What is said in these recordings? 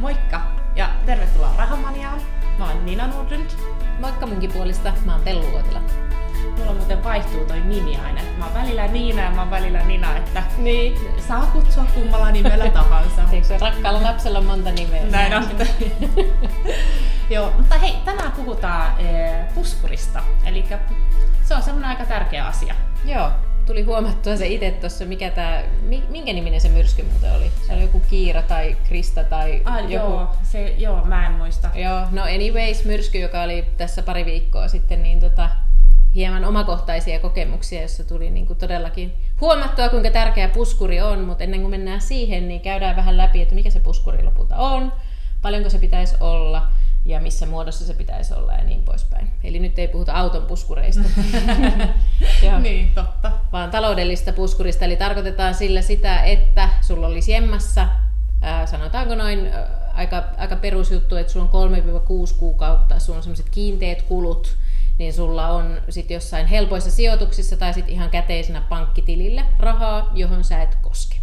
Moikka ja tervetuloa Rahamaniaan. Mä oon Nina Nordlund. Moikka munkin puolesta, mä oon Tellu Uotila. Mulla muuten vaihtuu toi nimi aina. Mä oon välillä Niina ja mä oon välillä Nina, että Niin. saa kutsua kummalla nimellä tahansa. Eikö se rakkaalla lapsella on monta nimeä? Näin on. Joo, mutta hei, tänään puhutaan ee, puskurista. Eli se on semmoinen aika tärkeä asia. Joo, tuli huomattua se itse tuossa, mikä tää, mi- minkä niminen se myrsky muuten oli? Se oli joku Kiira tai Krista tai Ah, joku. joo, se, joo, mä en muista. Joo, no anyways, myrsky, joka oli tässä pari viikkoa sitten, niin tota, hieman omakohtaisia kokemuksia, jossa tuli niin kuin todellakin huomattua, kuinka tärkeä puskuri on, mutta ennen kuin mennään siihen, niin käydään vähän läpi, että mikä se puskuri lopulta on, paljonko se pitäisi olla ja missä muodossa se pitäisi olla ja niin poispäin. Eli nyt ei puhuta auton puskureista, Joo. Niin, totta. vaan taloudellista puskurista. Eli tarkoitetaan sillä sitä, että sulla olisi jemmassa, ää, sanotaanko noin ää, aika, aika perusjuttu, että sulla on 3-6 kuukautta, sulla on sellaiset kiinteät kulut, niin sulla on sit jossain helpoissa sijoituksissa tai sit ihan käteisenä pankkitilillä rahaa, johon sä et koske.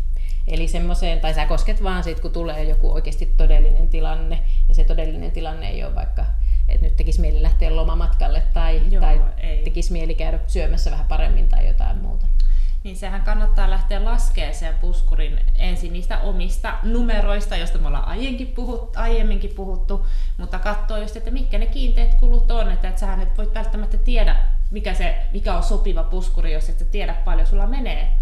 Eli semmoiseen, tai sä kosket vaan sit, kun tulee joku oikeasti todellinen tilanne, ja se todellinen tilanne ei ole vaikka, että nyt tekisi mieli lähteä lomamatkalle tai, Joo, tai ei. tekisi mieli käydä syömässä vähän paremmin tai jotain muuta. Niin sehän kannattaa lähteä laskemaan sen puskurin ensin niistä omista numeroista, joista me ollaan aiemminkin puhuttu, aiemminkin puhuttu mutta katsoa just, että mitkä ne kiinteät kulut on, että et sähän et voi välttämättä tiedä, mikä, se, mikä on sopiva puskuri, jos et sä tiedä paljon sulla menee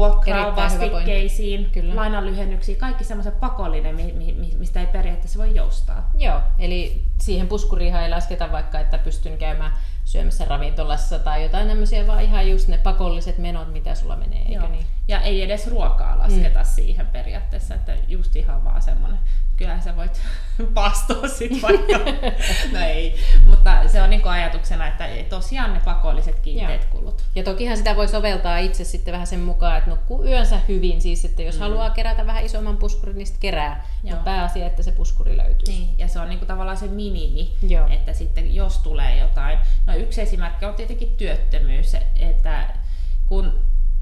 pointti. vastikkeisiin, lainanlyhennyksiin, kaikki semmoiset pakollinen, mi- mi- mi- mistä ei periaatteessa voi joustaa. Joo, eli siihen puskuriin ei lasketa vaikka, että pystyn käymään syömässä ravintolassa tai jotain tämmöisiä, vaan ihan just ne pakolliset menot, mitä sulla menee, eikö Joo. niin? Ja ei edes ruokaa lasketa mm. siihen periaatteessa, että just ihan vaan semmoinen, kyllähän sä voit pastoa sit vaikka, no ei, mutta se on niinku ajatuksena, että tosiaan ne pakolliset kiinteät kulut. Ja tokihan sitä voi soveltaa itse sitten vähän sen mukaan, että nukkuu yönsä hyvin, siis että jos mm. haluaa kerätä vähän isomman puskurin, niin sitten kerää. Joo. Mutta pääasia, että se puskuri löytyy. Niin, ja se on niinku tavallaan se minimi, Joo. että sitten jos tulee jotain. No yksi esimerkki on tietenkin työttömyys, että kun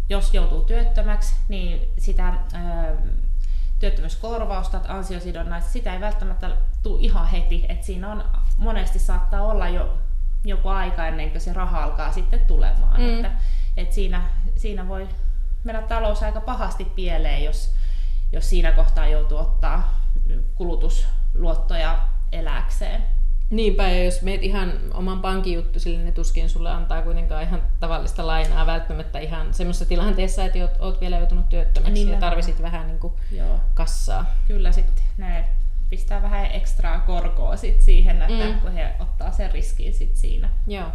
jos joutuu työttömäksi, niin sitä ö, työttömyyskorvausta, ansiosidonnaista, sitä ei välttämättä tule ihan heti, että siinä on monesti saattaa olla jo joku aika ennen kuin se raha alkaa sitten tulemaan, Mm. että, että siinä, siinä voi mennä talous aika pahasti pieleen, jos, jos siinä kohtaa joutuu ottaa kulutusluottoja eläkseen. Niinpä, ja jos meet ihan oman pankin juttu, sille ne tuskin sulle antaa kuitenkaan ihan tavallista lainaa välttämättä ihan semmoisessa tilanteessa, että oot, oot vielä joutunut työttömäksi ja Nimenomaan. tarvisit vähän niin kuin Joo. kassaa. Kyllä sitten ne pistää vähän ekstraa korkoa sit siihen, että Mm. kun he ottaa sen riskin sit siinä. Joo.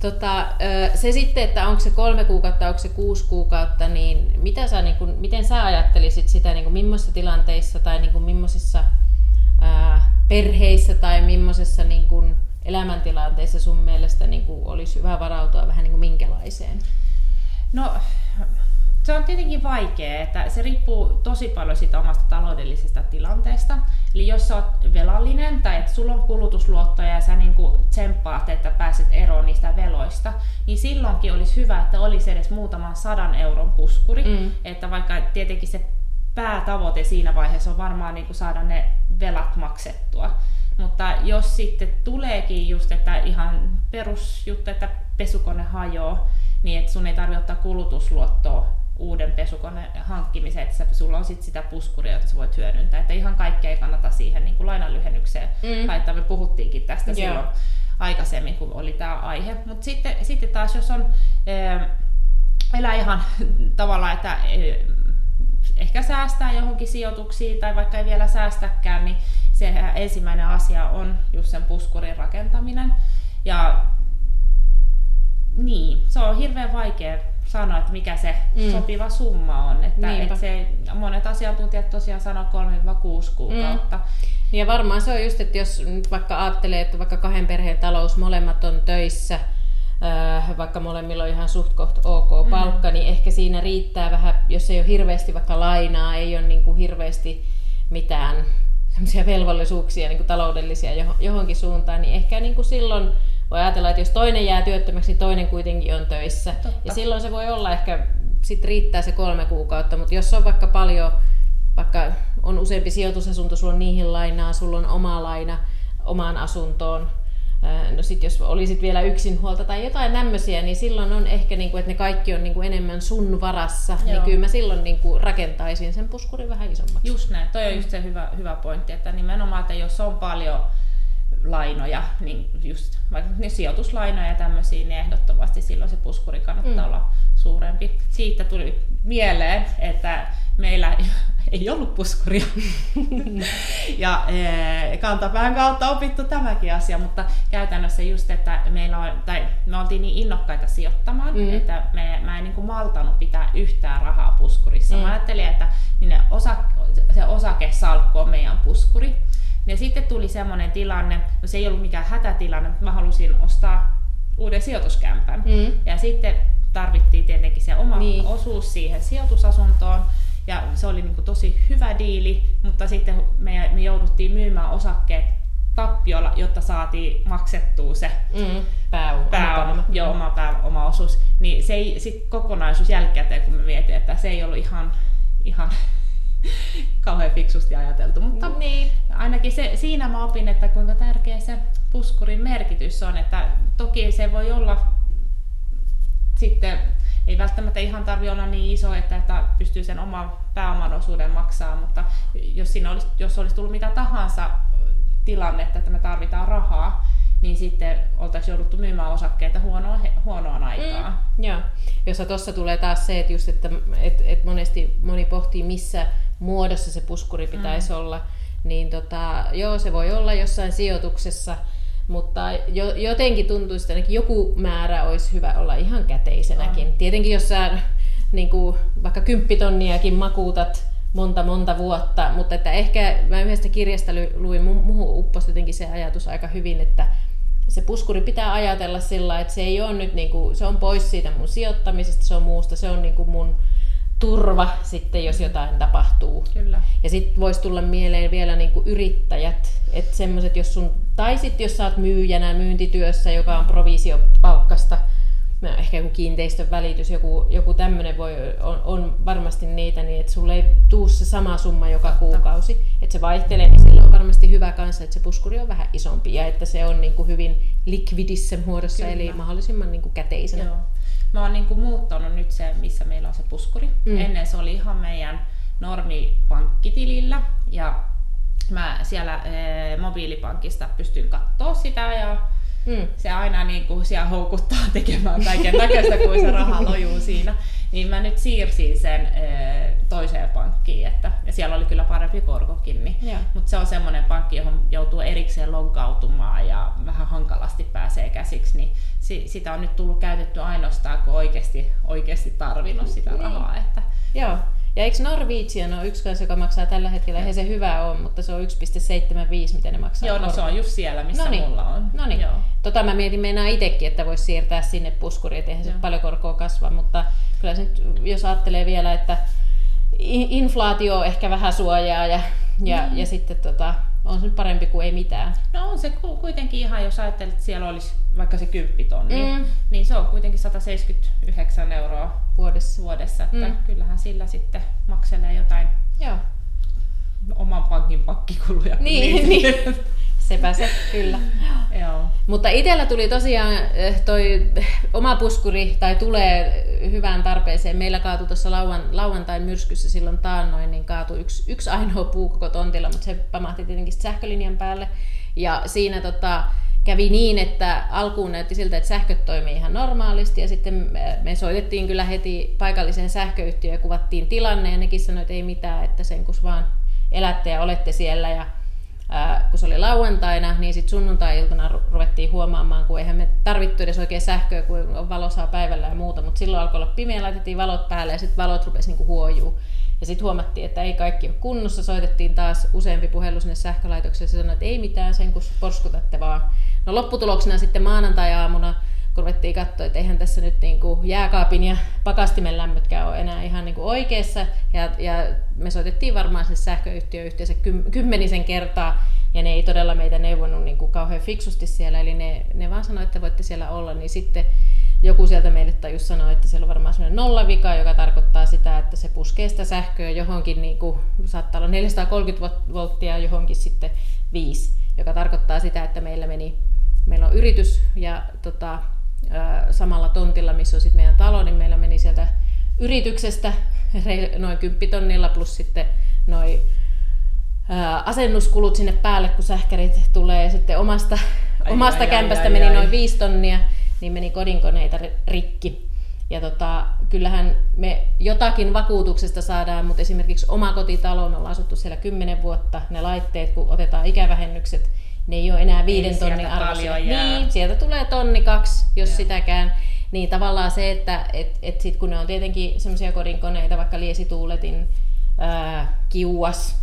Tota, se sitten, että onko se kolme kuukautta, onko se kuusi kuukautta, niin, mitä sä, niin kun, miten sä ajattelisit sitä, niin kuin, millaisissa tilanteissa tai niin kuin, millaisissa ää, perheissä tai millaisissa niin kuin, elämäntilanteissa sun mielestä niin kuin, olisi hyvä varautua vähän niin kuin, minkälaiseen? No, se on tietenkin vaikea, että se riippuu tosi paljon siitä omasta taloudellisesta tilanteesta. Eli jos sä oot velallinen tai että sulla on kulutusluottoja ja sä niin tsemppaat, että pääset eroon niistä veloista, niin silloinkin olisi hyvä, että olisi edes muutaman sadan euron puskuri. Mm. Että vaikka tietenkin se päätavoite siinä vaiheessa on varmaan niin saada ne velat maksettua. Mutta jos sitten tuleekin just, että ihan perusjuttu, että pesukone hajoaa, niin että sun ei tarvitse ottaa kulutusluottoa uuden pesukoneen hankkimiseen, että sä- sulla on sit sitä puskuria, jota sä voit hyödyntää. Että ihan kaikkea ei kannata siihen niin kuin lainanlyhennykseen Mm. laittaa. Me puhuttiinkin tästä Joo. silloin aikaisemmin, kun oli tämä aihe. Mutta sitten, sitten taas, jos on eh, elää ihan tavallaan, että eh, ehkä säästää johonkin sijoituksiin tai vaikka ei vielä säästäkään, niin se ensimmäinen asia on just sen puskurin rakentaminen. Ja niin, se on hirveän vaikea sanoa, että mikä se Mm. mm. sopiva summa on. Että, Niinpä. että se, monet asiantuntijat tosiaan sanoo 3-6 kuukautta. Ja varmaan se on just, että jos nyt vaikka ajattelee, että vaikka kahden perheen talous molemmat on töissä, äh, vaikka molemmilla on ihan suht koht ok palkka, mm. niin ehkä siinä riittää vähän, jos ei ole hirveästi vaikka lainaa, ei ole niin kuin hirveästi mitään semmoisia velvollisuuksia niin kuin taloudellisia johon- johonkin suuntaan, niin ehkä niin kuin silloin voi ajatella, että jos toinen jää työttömäksi, niin toinen kuitenkin on töissä. Totta. Ja silloin se voi olla ehkä, sit riittää se kolme kuukautta, mutta jos on vaikka paljon vaikka on useampi sijoitusasunto, sulla on niihin lainaa, sulla on oma laina omaan asuntoon, No sitten jos olisit vielä yksinhuolta tai jotain tämmöisiä, niin silloin on ehkä, niin kuin, että ne kaikki on niin kuin enemmän sun varassa. Niin Joo. Niin kyllä mä silloin niin kuin rakentaisin sen puskurin vähän isommaksi. Just näin. Toi on just se hyvä, hyvä pointti, että nimenomaan, että jos on paljon lainoja, niin just vaikka ne sijoituslainoja ja tämmöisiä, niin ehdottomasti silloin se puskuri kannattaa mm. olla suurempi. Siitä tuli mieleen, että meillä ei ollut puskuria. ja e, kantapään kautta opittu tämäkin asia, mutta käytännössä just, että meillä on, tai me oltiin niin innokkaita sijoittamaan, mm. että me, mä en niin kuin maltanut pitää yhtään rahaa puskurissa. Mm. Mä ajattelin, että niin ne osa, se osakesalkku on meidän puskuri. Ja sitten tuli semmoinen tilanne, no se ei ollut mikään hätätilanne, mutta mä halusin ostaa uuden sijoituskämpän. Mm. Ja sitten tarvittiin tietenkin se oma niin. osuus siihen sijoitusasuntoon. Ja se oli niin kuin tosi hyvä diili, mutta sitten me, me jouduttiin myymään osakkeet tappiolla, jotta saatiin maksettua se mm, pääoma, pääoma, joo, oma, pää, oma osuus. Niin se ei, sit kokonaisuus jälkikäteen, kun me mietin, että se ei ollut ihan, ihan kauhean fiksusti ajateltu, mutta niin. ainakin se, siinä mä opin, että kuinka tärkeä se puskurin merkitys on, että toki se voi olla sitten ei välttämättä ihan tarvi olla niin iso, että, että pystyy sen oman pääoman osuuden maksaa, mutta jos, siinä olisi, jos olisi tullut mitä tahansa tilannetta, että me tarvitaan rahaa, niin sitten oltaisiin jouduttu myymään osakkeita huonoa, huonoon aikaan. Mm, joo. Jossa tuossa tulee taas se, että, just, että et, et monesti moni pohtii, missä muodossa se puskuri pitäisi mm. olla, niin tota, joo, se voi olla jossain sijoituksessa, mutta jo, jotenkin tuntuisi, että ainakin joku määrä olisi hyvä olla ihan käteisenäkin. Mm. Tietenkin jos sä niin kuin, vaikka kymppitonniakin makuutat monta monta vuotta, mutta että ehkä mä yhdestä kirjasta luin, muuhun upposi jotenkin se ajatus aika hyvin, että se puskuri pitää ajatella sillä, että se ei ole nyt niin kuin, se on pois siitä mun sijoittamisesta, se on muusta, se on niin kuin mun turva sitten, jos jotain tapahtuu. Kyllä. Ja sitten voisi tulla mieleen vielä niin kuin yrittäjät, että semmoiset, jos sun, tai sitten jos sä oot myyjänä myyntityössä, joka on provisiopalkkasta, ehkä joku kiinteistön välitys, joku, joku tämmöinen voi, on, on, varmasti niitä, niin että sulle ei tuu se sama summa joka Totta. kuukausi. Että se vaihtelee, niin sillä on varmasti hyvä kanssa, että se puskuri on vähän isompi ja että se on niin kuin hyvin likvidissä muodossa, Kyllä. eli mahdollisimman niin kuin käteisenä. Joo. Mä oon niin kuin muuttanut nyt se, missä meillä on se puskuri. Mm. Ennen se oli ihan meidän normipankkitilillä ja mä siellä e, mobiilipankista pystyn katsoa sitä ja mm. se aina niin kuin siellä houkuttaa tekemään kaiken näköistä, kun se raha lojuu siinä. Niin mä nyt siirsin sen toiseen pankkiin, että, ja siellä oli kyllä parempi korkokin, niin, mutta se on semmoinen pankki, johon joutuu erikseen loggautumaan ja vähän hankalasti pääsee käsiksi, niin si, sitä on nyt tullut käytetty ainoastaan, kun oikeasti, oikeasti tarvinnut sitä niin. rahaa. Että, Joo. Ja eikö Norwegian ole yksi kanssa, joka maksaa tällä hetkellä, eihän se hyvä ole, mutta se on 1,75, mitä ne maksaa. Joo, no se on just siellä, missä Noniin. mulla on. No niin. Tota mä mietin meinaa itsekin, että voisi siirtää sinne puskuriin, että eihän se paljon korkoa kasva, mutta kyllä se nyt, jos ajattelee vielä, että inflaatio ehkä vähän suojaa ja, ja, mm. ja sitten tota, on se parempi kuin ei mitään. No on se kuitenkin ihan, jos ajattelet, että siellä olisi vaikka se 10 tonni, mm. niin se on kuitenkin 179 euroa vuodessa. vuodessa että mm. kyllähän sillä sitten makselee jotain Joo. oman pankin pakkikuluja. Niin, niin. Sepä se, kyllä. Joo. Mutta itsellä tuli tosiaan eh, toi oma puskuri, tai tulee hyvään tarpeeseen. Meillä kaatui tuossa lauan, lauantain myrskyssä silloin taannoin, niin kaatui yksi, yksi ainoa puu koko tontilla, mutta se pamahti tietenkin sähkölinjan päälle. Ja siinä tota, kävi niin, että alkuun näytti siltä, että sähköt toimii ihan normaalisti ja sitten me soitettiin kyllä heti paikalliseen sähköyhtiöön ja kuvattiin tilanne ja nekin sanoivat, että ei mitään, että sen kun vaan elätte ja olette siellä ja kun se oli lauantaina, niin sitten sunnuntai-iltana ruvettiin huomaamaan, kun eihän me tarvittu edes oikein sähköä, kun valo saa päivällä ja muuta, mutta silloin alkoi olla pimeä, laitettiin valot päälle ja sitten valot rupesi niinku huojuu. Ja sitten huomattiin, että ei kaikki ole kunnossa, soitettiin taas useampi puhelu sinne sähkölaitokseen ja sanoi, että ei mitään sen, kun porskutatte vaan. No lopputuloksena sitten maanantai-aamuna, kun ruvettiin katsoa, että eihän tässä nyt niin kuin jääkaapin ja pakastimen lämmötkään ole enää ihan niin kuin oikeassa. Ja, ja me soitettiin varmaan se sähköyhtiö yhteensä kymmenisen kertaa, ja ne ei todella meitä neuvonut niin kuin kauhean fiksusti siellä, eli ne, ne vaan sanoivat, että voitte siellä olla, niin sitten joku sieltä meille tajus sanoa, että siellä on varmaan sellainen nollavika, joka tarkoittaa sitä, että se puskee sitä sähköä johonkin, niin kuin, saattaa olla 430 volttia johonkin sitten 5, joka tarkoittaa sitä, että meillä meni, meillä on yritys ja tota, samalla tontilla, missä on sitten meidän talo, niin meillä meni sieltä yrityksestä noin 10 tonnilla plus sitten noin asennuskulut sinne päälle, kun sähkärit tulee ja sitten omasta, ai, omasta ai, kämpästä ai, meni ai, noin 5 tonnia, niin meni kodinkoneita rikki. Ja tota, kyllähän me jotakin vakuutuksesta saadaan, mutta esimerkiksi oma kotitalo, me ollaan asuttu siellä 10 vuotta, ne laitteet, kun otetaan ikävähennykset, ne ei ole enää viiden ei tonnin arvoisia. Niin, sieltä tulee tonni kaksi, jos Joo. sitäkään. Niin tavallaan se, että et, et sit kun ne on tietenkin semmoisia kodinkoneita, vaikka liesituuletin, ää, kiuas,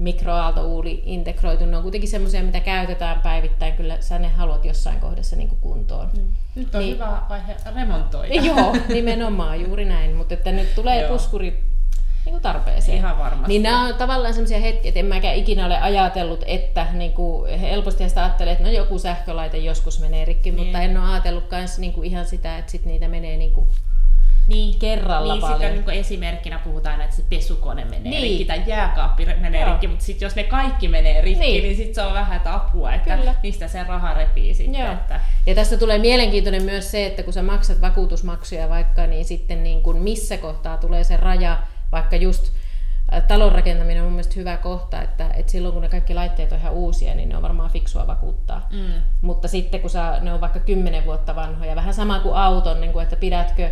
mikroaaltouuli integroitu, ne on kuitenkin semmoisia, mitä käytetään päivittäin, kyllä sä ne haluat jossain kohdassa niin kuin kuntoon. Mm. Nyt on niin, hyvä vaihe remontoida. Joo, nimenomaan juuri näin, mutta että nyt tulee puskuri niin kuin tarpeeseen. Ihan varmasti. Niin nämä on tavallaan sellaisia hetkiä, että en mäkään ikinä ole ajatellut, että niin kuin, helposti sitä ajattelee, että no joku sähkölaite joskus menee rikki, niin. mutta en ole ajatellut myös niin kuin ihan sitä, että sit niitä menee niin kuin niin, kerralla niin, paljon. Sitten niin esimerkkinä puhutaan, että se pesukone menee niin. rikki tai jääkaappi menee Joo. rikki, mutta sitten jos ne kaikki menee rikki, niin, niin sitten se on vähän että apua, että Kyllä. mistä se raha repii sitten. Joo. Että... Ja tästä tulee mielenkiintoinen myös se, että kun sä maksat vakuutusmaksuja vaikka, niin sitten niin kuin missä kohtaa tulee se raja, vaikka just talon rakentaminen on mun mielestä hyvä kohta, että, että silloin kun ne kaikki laitteet on ihan uusia, niin ne on varmaan fiksua vakuuttaa. Mm. Mutta sitten kun sä, ne on vaikka kymmenen vuotta vanhoja, vähän sama kuin auton, niin kuin, että pidätkö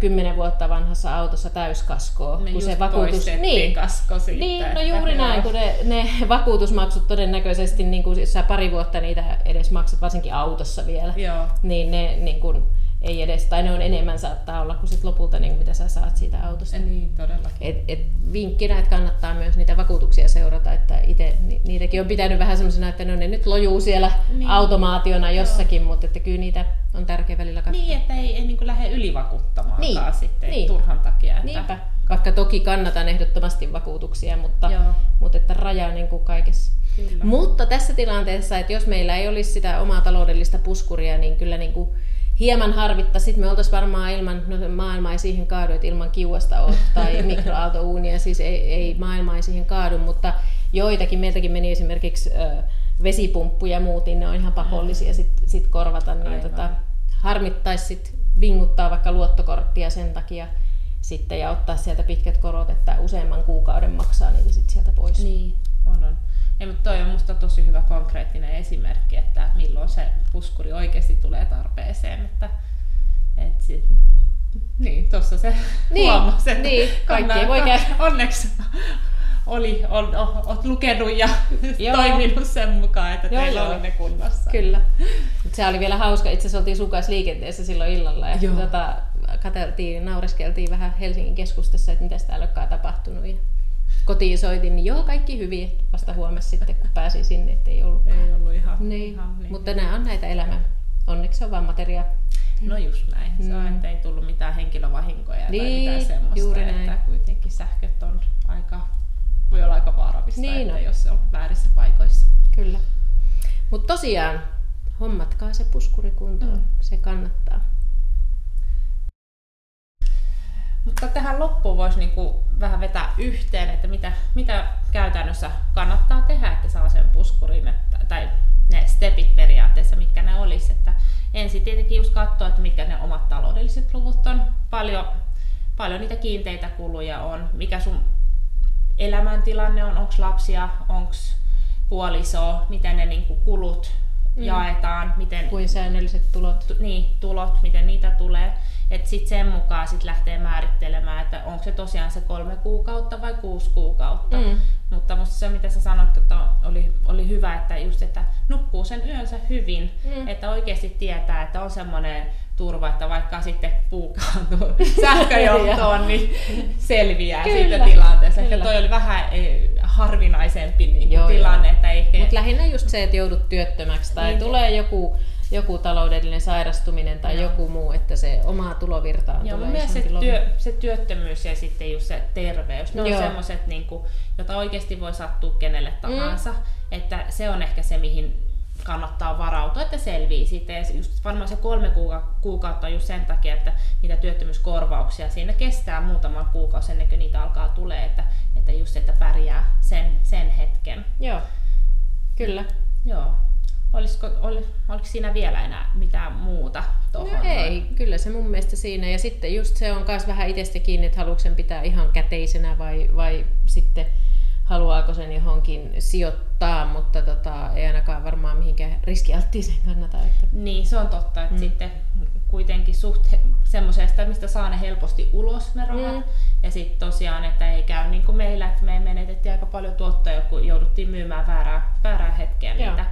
kymmenen vuotta vanhassa autossa täyskaskoa. Niin kun se vakuutus... niin, kasko siitä, niin, no juuri näin, kun ne, ne vakuutusmaksut todennäköisesti, niin kun sä pari vuotta niitä edes maksat, varsinkin autossa vielä, Joo. niin ne niin kun, ei edes, tai ne on enemmän saattaa olla kuin sit lopulta niin mitä sä saat siitä autosta. Niin, todellakin. Et, et vinkkinä, että kannattaa myös niitä vakuutuksia seurata, että itse ni, niitäkin on pitänyt vähän semmoisena, että no ne nyt lojuu siellä niin. automaationa jossakin, Joo. mutta että kyllä niitä on tärkeä välillä katsoa. Niin, että ei, ei niin lähde ylivakuuttamaan niin. sitten niin. turhan takia. Että... Niinpä. Vaikka toki kannatan ehdottomasti vakuutuksia, mutta, mutta että raja niin kuin kaikessa. Kyllä. Mutta tässä tilanteessa, että jos meillä ei olisi sitä omaa taloudellista puskuria, niin kyllä niin kuin hieman harvittaa. Sitten me oltaisiin varmaan ilman, no maailma ei siihen kaadu, että ilman kiuasta ole tai mikroaaltouunia, siis ei, ei maailma ei siihen kaadu, mutta joitakin, meiltäkin meni esimerkiksi ö, vesipumppu ja muut, niin ne on ihan pakollisia sitten sit korvata. Niin tota, harmittaisi sitten vinguttaa vaikka luottokorttia sen takia sitten ja ottaa sieltä pitkät korot, että useamman kuukauden maksaa niitä sitten sieltä pois. Niin, on on. Ja, mutta toi on musta tosi hyvä konkreettinen esimerkki, että milloin se puskuri oikeasti tulee tarpeeseen. Että, et sit, niin, tuossa se niin, huomasi, että niin, kaikki ei voi käydä. Onneksi oli, on, olet lukenut ja joo. toiminut sen mukaan, että joo, teillä joo. oli ne kunnossa. Kyllä. Se oli vielä hauska. Itse asiassa oltiin sukas liikenteessä silloin illalla ja tota, katseltiin, naureskeltiin vähän Helsingin keskustassa, että mitä täällä onkaan tapahtunut. Ja kotiin soitin, niin joo, kaikki hyvin. Vasta huomasi sitten, kun pääsin sinne, että ei ollut. Ei ollut ihan niin. ihan niin. Mutta nämä on näitä elämää. Onneksi se on vain materia. No just näin. Se on, mm. että ei tullut mitään henkilövahinkoja niin, tai mitään semmoista. Juuri näin. Että kuitenkin sähköt on aika, voi olla aika vaarallista, niin että jos se on väärissä paikoissa. Kyllä. Mutta tosiaan, hommatkaa se puskuri kuntoon. Mm. Se kannattaa. Mutta tähän loppuun voisi niinku vähän vetää yhteen, että mitä, mitä käytännössä kannattaa tehdä, että saa sen puskurin, että, tai ne stepit periaatteessa, mitkä ne olisi. Että ensin tietenkin just katsoa, että mitkä ne omat taloudelliset luvut on, paljon, paljon niitä kiinteitä kuluja on, mikä sun elämäntilanne on, onko lapsia, onko puolisoa, miten ne niinku kulut mm. jaetaan, miten... Kuin säännölliset tulot. Tu, niin, tulot, miten niitä tulee. Sitten sen mukaan sit lähtee määrittelemään, että onko se tosiaan se kolme kuukautta vai kuusi kuukautta. Mm. Mutta musta se, mitä sä sanoit, että oli, oli hyvä, että just, että nukkuu sen yönsä hyvin, mm. että oikeasti tietää, että on semmoinen turva, että vaikka sitten puukaantuu sähköjohtoon, niin selviää Kyllä. siitä tilanteesta. Kyllä. Ehkä toi oli vähän harvinaisempi niin joo, tilanne. Joo. Että ehkä... Mutta lähinnä just se, että joudut työttömäksi tai niin. tulee joku joku taloudellinen sairastuminen tai Joo. joku muu, että se oma tulovirta Joo, tulee se, työ, se työttömyys ja sitten just se terveys, ne Joo. on semmoiset, niin jota oikeasti voi sattua kenelle mm. tahansa, mm. että se on ehkä se, mihin kannattaa varautua, että selvii siitä. Ja just varmaan se kolme kuukautta on just sen takia, että niitä työttömyyskorvauksia siinä kestää muutama kuukausi ennen kuin niitä alkaa tulee, että, että just että pärjää sen, sen hetken. Joo, kyllä. Joo. Olisiko, ol, oliko siinä vielä enää mitään muuta tuohon? No ei, kyllä se mun mielestä siinä. Ja sitten just se on myös vähän itsestä kiinni, että haluatko sen pitää ihan käteisenä vai, vai sitten haluaako sen johonkin sijoittaa, mutta tota, ei ainakaan varmaan mihinkään riskialttiiseen kannata. Että... Niin, se on totta, että mm. sitten kuitenkin suht semmoisesta, mistä saa ne helposti ulos ne rahat. Mm. Ja sitten tosiaan, että ei käy niin kuin meillä, että me menetettiin aika paljon tuottoja, kun jouduttiin myymään väärää, väärää hetkeä Joo. niitä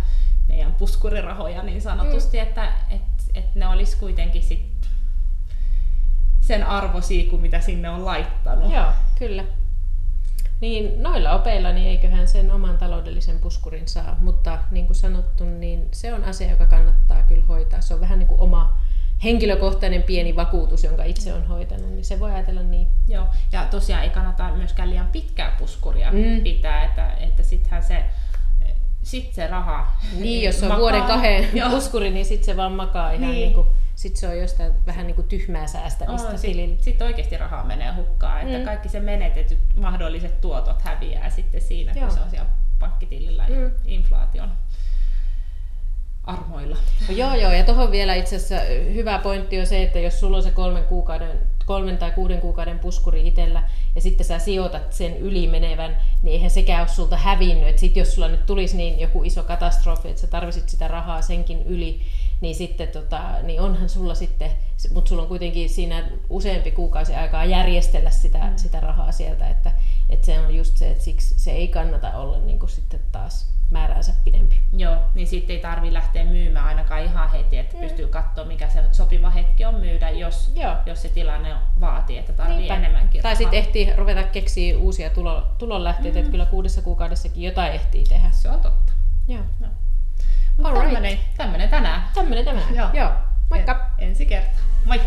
meidän puskurirahoja niin sanotusti, mm. että et, et ne olisi kuitenkin sit sen arvoisia kuin mitä sinne on laittanut. Joo, kyllä. Niin noilla opeilla niin eiköhän sen oman taloudellisen puskurin saa, mutta niin kuin sanottu, niin se on asia, joka kannattaa kyllä hoitaa. Se on vähän niin kuin oma henkilökohtainen pieni vakuutus, jonka itse on hoitanut, niin se voi ajatella niin. Joo, ja tosiaan ei kannata myöskään liian pitkää puskuria mm. pitää, että, että sittenhän se sit se raha Niin, jos on makaa. vuoden kahden puskuri, niin sitten se vaan makaa ihan niin. niin kuin, sit se on jostain vähän niin kuin tyhmää säästämistä on, Sitten sit oikeasti rahaa menee hukkaan, että mm. kaikki se menetetyt mahdolliset tuotot häviää sitten siinä, Joo. kun se on siellä pankkitilillä mm. inflaation armoilla. Joo, joo, ja tuohon vielä itse asiassa hyvä pointti on se, että jos sulla on se kolmen, kuukauden, kolmen tai kuuden kuukauden puskuri itsellä, ja sitten sä sijoitat sen yli menevän, niin eihän sekään ole sulta hävinnyt. Sitten jos sulla nyt tulisi niin joku iso katastrofi, että sä tarvisit sitä rahaa senkin yli, niin sitten tota, niin onhan sulla sitten, mutta sulla on kuitenkin siinä useampi kuukausi aikaa järjestellä sitä, mm. sitä rahaa sieltä, että, että se on just se, että siksi se ei kannata olla niin kuin sitten taas määräänsä pidempi. Joo, niin sitten ei tarvi lähteä myymään ainakaan ihan heti, että mm. pystyy katsoa mikä se sopiva hetki on myydä, jos, Joo. jos se tilanne vaatii, että tarvii Niinpä. enemmänkin Tai sitten ehtii ruveta keksiä uusia tulo, tulonlähteitä, mm. että kyllä kuudessa kuukaudessakin jotain ehtii tehdä. Se on totta. Joo. Joo. Tämmöinen, tämmöinen tänään. Tämmöinen tänään, joo. joo. Moikka! En, ensi kertaa. Moi!